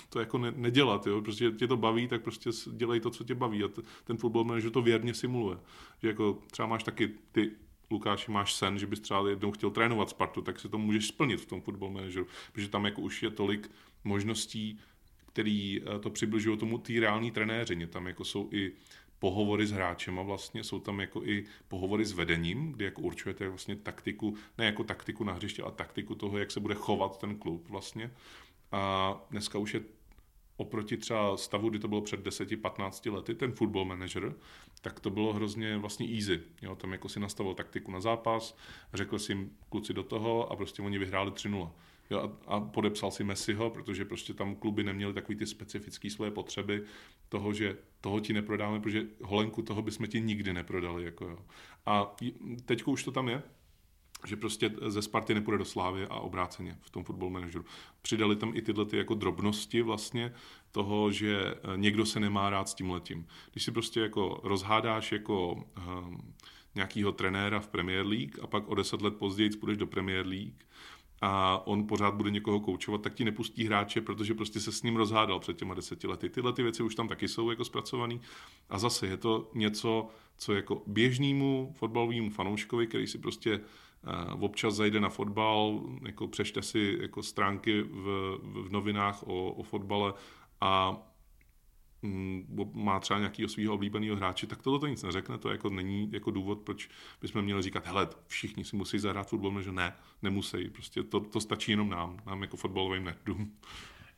to jako ne, nedělat, jo? prostě tě to baví, tak prostě dělej to, co tě baví a t- ten football manager to věrně simuluje. Že jako třeba máš taky ty Lukáši, máš sen, že bys třeba jednou chtěl trénovat Spartu, tak si to můžeš splnit v tom football manageru, protože tam jako už je tolik možností který eh, to přibližují tomu ty reální trenéři. Tam jako jsou i pohovory s hráčem a vlastně jsou tam jako i pohovory s vedením, kdy jako určujete vlastně taktiku, ne jako taktiku na hřiště, ale taktiku toho, jak se bude chovat ten klub vlastně. A dneska už je oproti třeba stavu, kdy to bylo před 10-15 lety, ten football manager, tak to bylo hrozně vlastně easy. Jo, tam jako si nastavil taktiku na zápas, řekl si jim kluci do toho a prostě oni vyhráli 3-0. Jo, a, a podepsal si Messiho, protože prostě tam kluby neměly takový ty specifické svoje potřeby toho, že toho ti neprodáme, protože holenku toho bychom ti nikdy neprodali. Jako jo. A teď už to tam je, že prostě ze Sparty nepůjde do Slávy a obráceně v tom football manageru. Přidali tam i tyhle ty jako drobnosti vlastně toho, že eh, někdo se nemá rád s tím letím. Když si prostě jako rozhádáš jako um, nějakýho trenéra v Premier League a pak o deset let později půjdeš do Premier League, a on pořád bude někoho koučovat, tak ti nepustí hráče, protože prostě se s ním rozhádal před těma deseti lety. Tyhle ty věci už tam taky jsou jako zpracované. A zase je to něco, co jako běžnému fotbalovému fanouškovi, který si prostě občas zajde na fotbal, jako přečte si jako stránky v, v novinách o, o fotbale a mm, má třeba nějakého svého oblíbeného hráče, tak tohle to nic neřekne, to jako není jako důvod, proč bychom měli říkat, hele, všichni si musí zahrát fotbal, že ne, nemusí, prostě to, to stačí jenom nám, nám jako fotbalovým nerdům.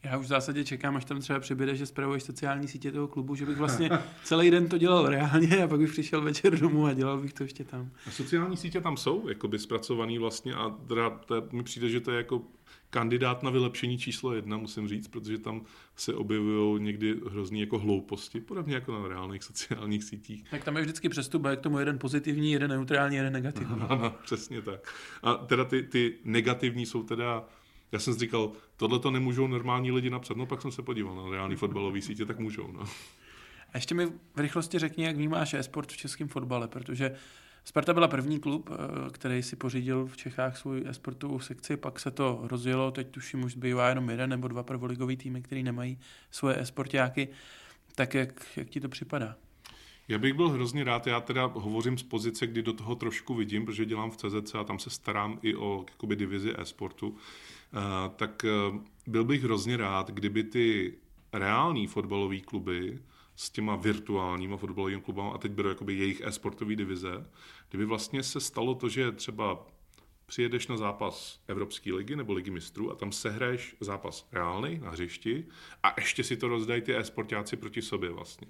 Já už v zásadě čekám, až tam třeba přibude, že zpravuješ sociální sítě toho klubu, že bych vlastně celý den to dělal reálně a pak bych přišel večer domů a dělal bych to ještě tam. A sociální sítě tam jsou jakoby zpracovaný vlastně a teda to, mi přijde, že to je jako kandidát na vylepšení číslo jedna, musím říct, protože tam se objevují někdy hrozný jako hlouposti, podobně jako na reálných sociálních sítích. Tak tam je vždycky přestup, k tomu jeden pozitivní, jeden neutrální, jeden negativní. Ano, ano, přesně tak. A teda ty, ty negativní jsou teda já jsem si říkal, tohle to nemůžou normální lidi napsat. No pak jsem se podíval na reální fotbalové sítě, tak můžou. No. A ještě mi v rychlosti řekni, jak vnímáš e-sport v českém fotbale, protože Sparta byla první klub, eh, který si pořídil v Čechách svůj e-sportovou sekci, pak se to rozjelo, teď tuším už zbývá jenom jeden nebo dva prvoligový týmy, který nemají svoje e-sportáky. Tak jak, jak ti to připadá? Já bych byl hrozně rád, já teda hovořím z pozice, kdy do toho trošku vidím, protože dělám v CZC a tam se starám i o jakoby, divizi e-sportu, tak eh, byl bych hrozně rád, kdyby ty reální fotbalové kluby s těma virtuálníma fotbalovými kluby, a teď beru jakoby jejich e-sportové divize, kdyby vlastně se stalo to, že třeba přijedeš na zápas Evropské ligy nebo ligy mistrů a tam sehraješ zápas reálný na hřišti a ještě si to rozdají ty e-sportáci proti sobě vlastně.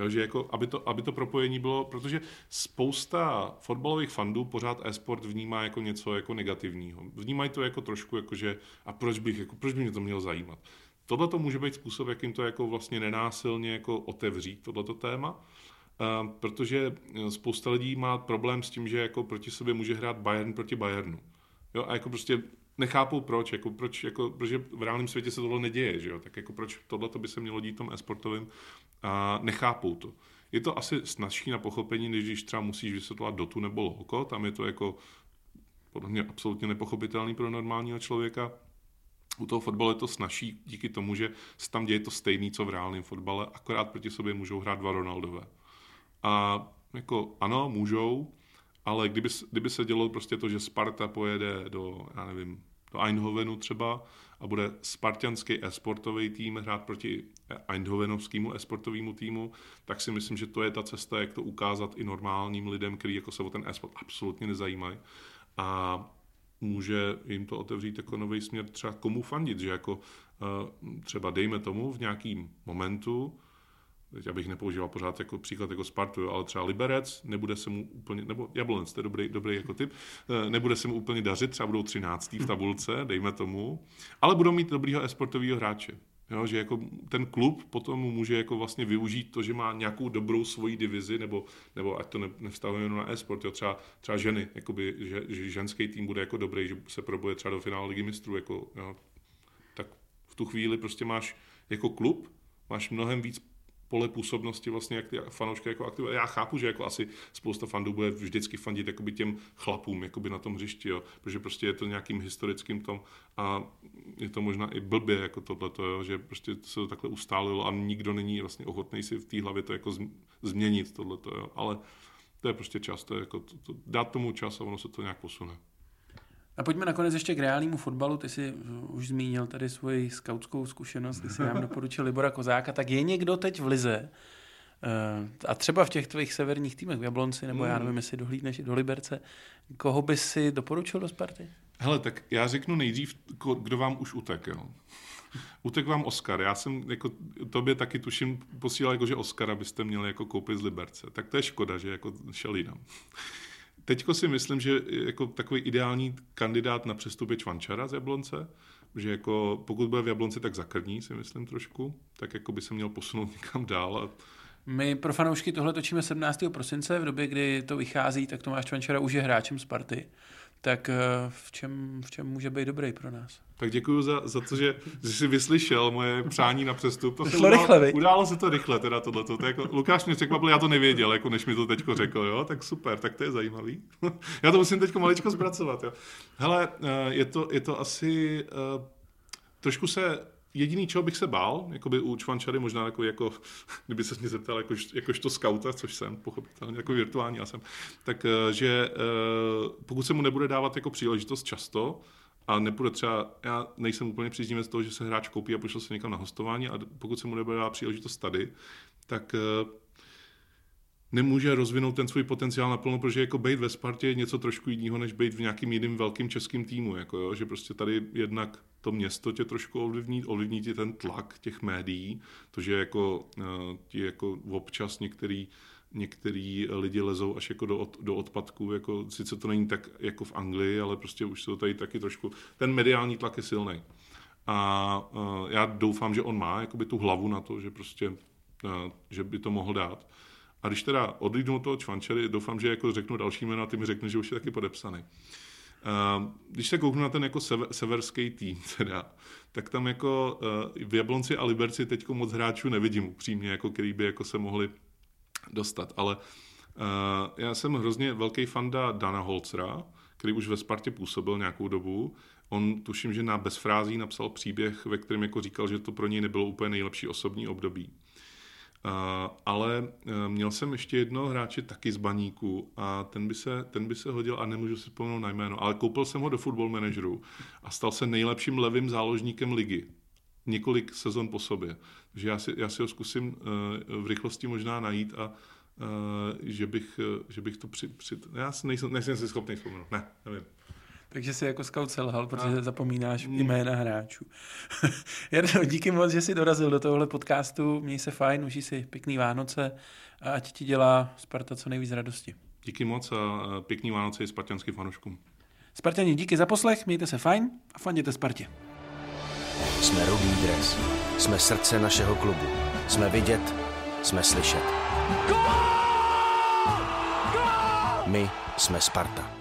Jo, že jako, aby, to, aby to propojení bylo, protože spousta fotbalových fandů pořád e-sport vnímá jako něco jako negativního. Vnímají to jako trošku jako, že a proč bych, jako, proč by mě to mělo zajímat. Tohle to může být způsob, jakým to jako vlastně nenásilně jako otevřít, tohleto téma. Uh, protože spousta lidí má problém s tím, že jako proti sobě může hrát Bayern proti Bayernu. Jo, a jako prostě nechápou proč, jako proč, jako, protože v reálném světě se tohle neděje, že jo? tak jako proč tohle by se mělo dít tom e-sportovým a nechápou to. Je to asi snažší na pochopení, než když třeba musíš vysvětlovat dotu nebo loko, tam je to jako podle mě absolutně nepochopitelný pro normálního člověka. U toho fotbalu je to snažší díky tomu, že se tam děje to stejný, co v reálném fotbale, akorát proti sobě můžou hrát dva Ronaldové. A jako ano, můžou, ale kdyby, kdyby se dělo prostě to, že Sparta pojede do, já nevím, do Eindhovenu třeba a bude spartianský esportový tým hrát proti Eindhovenovskému esportovému týmu, tak si myslím, že to je ta cesta, jak to ukázat i normálním lidem, kteří jako se o ten esport absolutně nezajímají. A může jim to otevřít jako nový směr třeba komu fandit, že jako eh, třeba dejme tomu v nějakým momentu teď abych nepoužíval pořád jako příklad jako Spartu, ale třeba Liberec, nebude se mu úplně, nebo Jablonec, to je dobrý, dobrý jako typ, eh, nebude se mu úplně dařit, třeba budou 13. v tabulce, dejme tomu, ale budou mít dobrýho esportového hráče. Jo, že jako ten klub potom může jako vlastně využít to, že má nějakou dobrou svoji divizi, nebo, nebo ať to ne, nevstavujeme jenom na e-sport, jo, třeba, třeba ženy, jakoby, že, že, ženský tým bude jako dobrý, že se probuje třeba do finále ligy mistrů, jako, jo, tak v tu chvíli prostě máš jako klub, máš mnohem víc pole působnosti vlastně, jak ty fanoušky jako aktivuje. Já chápu, že jako asi spousta fandů bude vždycky fandit jakoby těm chlapům jakoby na tom hřišti, jo, protože prostě je to nějakým historickým tom a je to možná i blbě jako tohleto, jo, že prostě se to takhle ustálilo a nikdo není vlastně ochotný si v té hlavě to jako změnit tohleto, jo, ale to je prostě čas, to je jako to, to, dát tomu čas a ono se to nějak posune. A pojďme nakonec ještě k reálnému fotbalu. Ty jsi už zmínil tady svoji skautskou zkušenost, ty jsi nám doporučil Libora Kozáka. Tak je někdo teď v Lize, eh, a třeba v těch tvých severních týmech, v Jablonci, nebo já hmm. nevím, jestli dohlídneš i do Liberce, koho by si doporučil do Sparty? Hele, tak já řeknu nejdřív, kdo vám už utek, jo. Utek vám Oscar. Já jsem jako tobě taky tuším posílal, jako, že Oscara byste měli jako koupit z Liberce. Tak to je škoda, že jako šel jinam. Teďko si myslím, že jako takový ideální kandidát na přestup je Čvančara z Jablonce, že jako pokud bude v Jablonci, tak zakrní si myslím trošku, tak jako by se měl posunout někam dál. A... My pro fanoušky tohle točíme 17. prosince, v době, kdy to vychází, tak Tomáš Čvančara už je hráčem Sparty tak eh, v čem, v čem může být dobrý pro nás? Tak děkuji za, za to, že, že jsi vyslyšel moje přání na přestup. To se událo, rychle, událo se to rychle, teda tohleto. To jako, Lukáš mě překvapil, já to nevěděl, jako než mi to teďko řekl, jo? tak super, tak to je zajímavý. já to musím teďko maličko zpracovat. Jo? Hele, eh, je to, je to asi... Uh, trošku se Jediný, čeho bych se bál, jakoby u Čvančary, možná jako, jako kdyby se mě zeptal jakož, jakožto skauta, což jsem, pochopitelně, jako virtuální já jsem, tak eh, že eh, pokud se mu nebude dávat jako příležitost často, a nepůjde třeba, já nejsem úplně příznivec toho, že se hráč koupí a pošle se někam na hostování a pokud se mu nebude dát příležitost tady, tak eh, nemůže rozvinout ten svůj potenciál naplno, protože jako být ve Spartě je něco trošku jiného, než být v nějakým jiným velkým českým týmu, jako jo, že prostě tady jednak to město tě trošku ovlivní, ovlivní ti ten tlak těch médií, to, že jako, uh, ti jako občas některý některý lidi lezou až jako do, od, do odpadků, jako sice to není tak jako v Anglii, ale prostě už jsou tady taky trošku, ten mediální tlak je silný. A uh, já doufám, že on má jakoby tu hlavu na to, že prostě, uh, že by to mohl dát. A když teda odlídnu od toho Čvančery, doufám, že jako řeknu další jméno a ty mi řekne, že už je taky podepsaný. Uh, když se kouknu na ten jako sever, severský tým, teda, tak tam jako uh, v Jablonci a Liberci teď moc hráčů nevidím upřímně, jako který by jako se mohli dostat. Ale uh, já jsem hrozně velký fanda Dana Holcera, který už ve Spartě působil nějakou dobu. On tuším, že na bezfrází napsal příběh, ve kterém jako říkal, že to pro něj nebylo úplně nejlepší osobní období. Uh, ale uh, měl jsem ještě jednoho hráče taky z baníku a ten by, se, ten by se hodil a nemůžu si vzpomenout na jméno, ale koupil jsem ho do football manageru a stal se nejlepším levým záložníkem ligy několik sezon po sobě. Takže já si, já si ho zkusím uh, v rychlosti možná najít a že, bych, že bych to při, při... Já nejsem, nejsem si schopný vzpomenout. Ne, nevím. Takže si jako scout selhal, protože a... zapomínáš mm. jména hráčů. Jarno, díky moc, že jsi dorazil do tohohle podcastu. Měj se fajn, užij si pěkný Vánoce a ať ti dělá Sparta co nejvíc radosti. Díky moc a pěkný Vánoce i spartianským fanouškům. Spartani, díky za poslech, mějte se fajn a fanděte Spartě. Jsme Rudý dres. Jsme srdce našeho klubu. Jsme vidět, jsme slyšet. My jsme Sparta.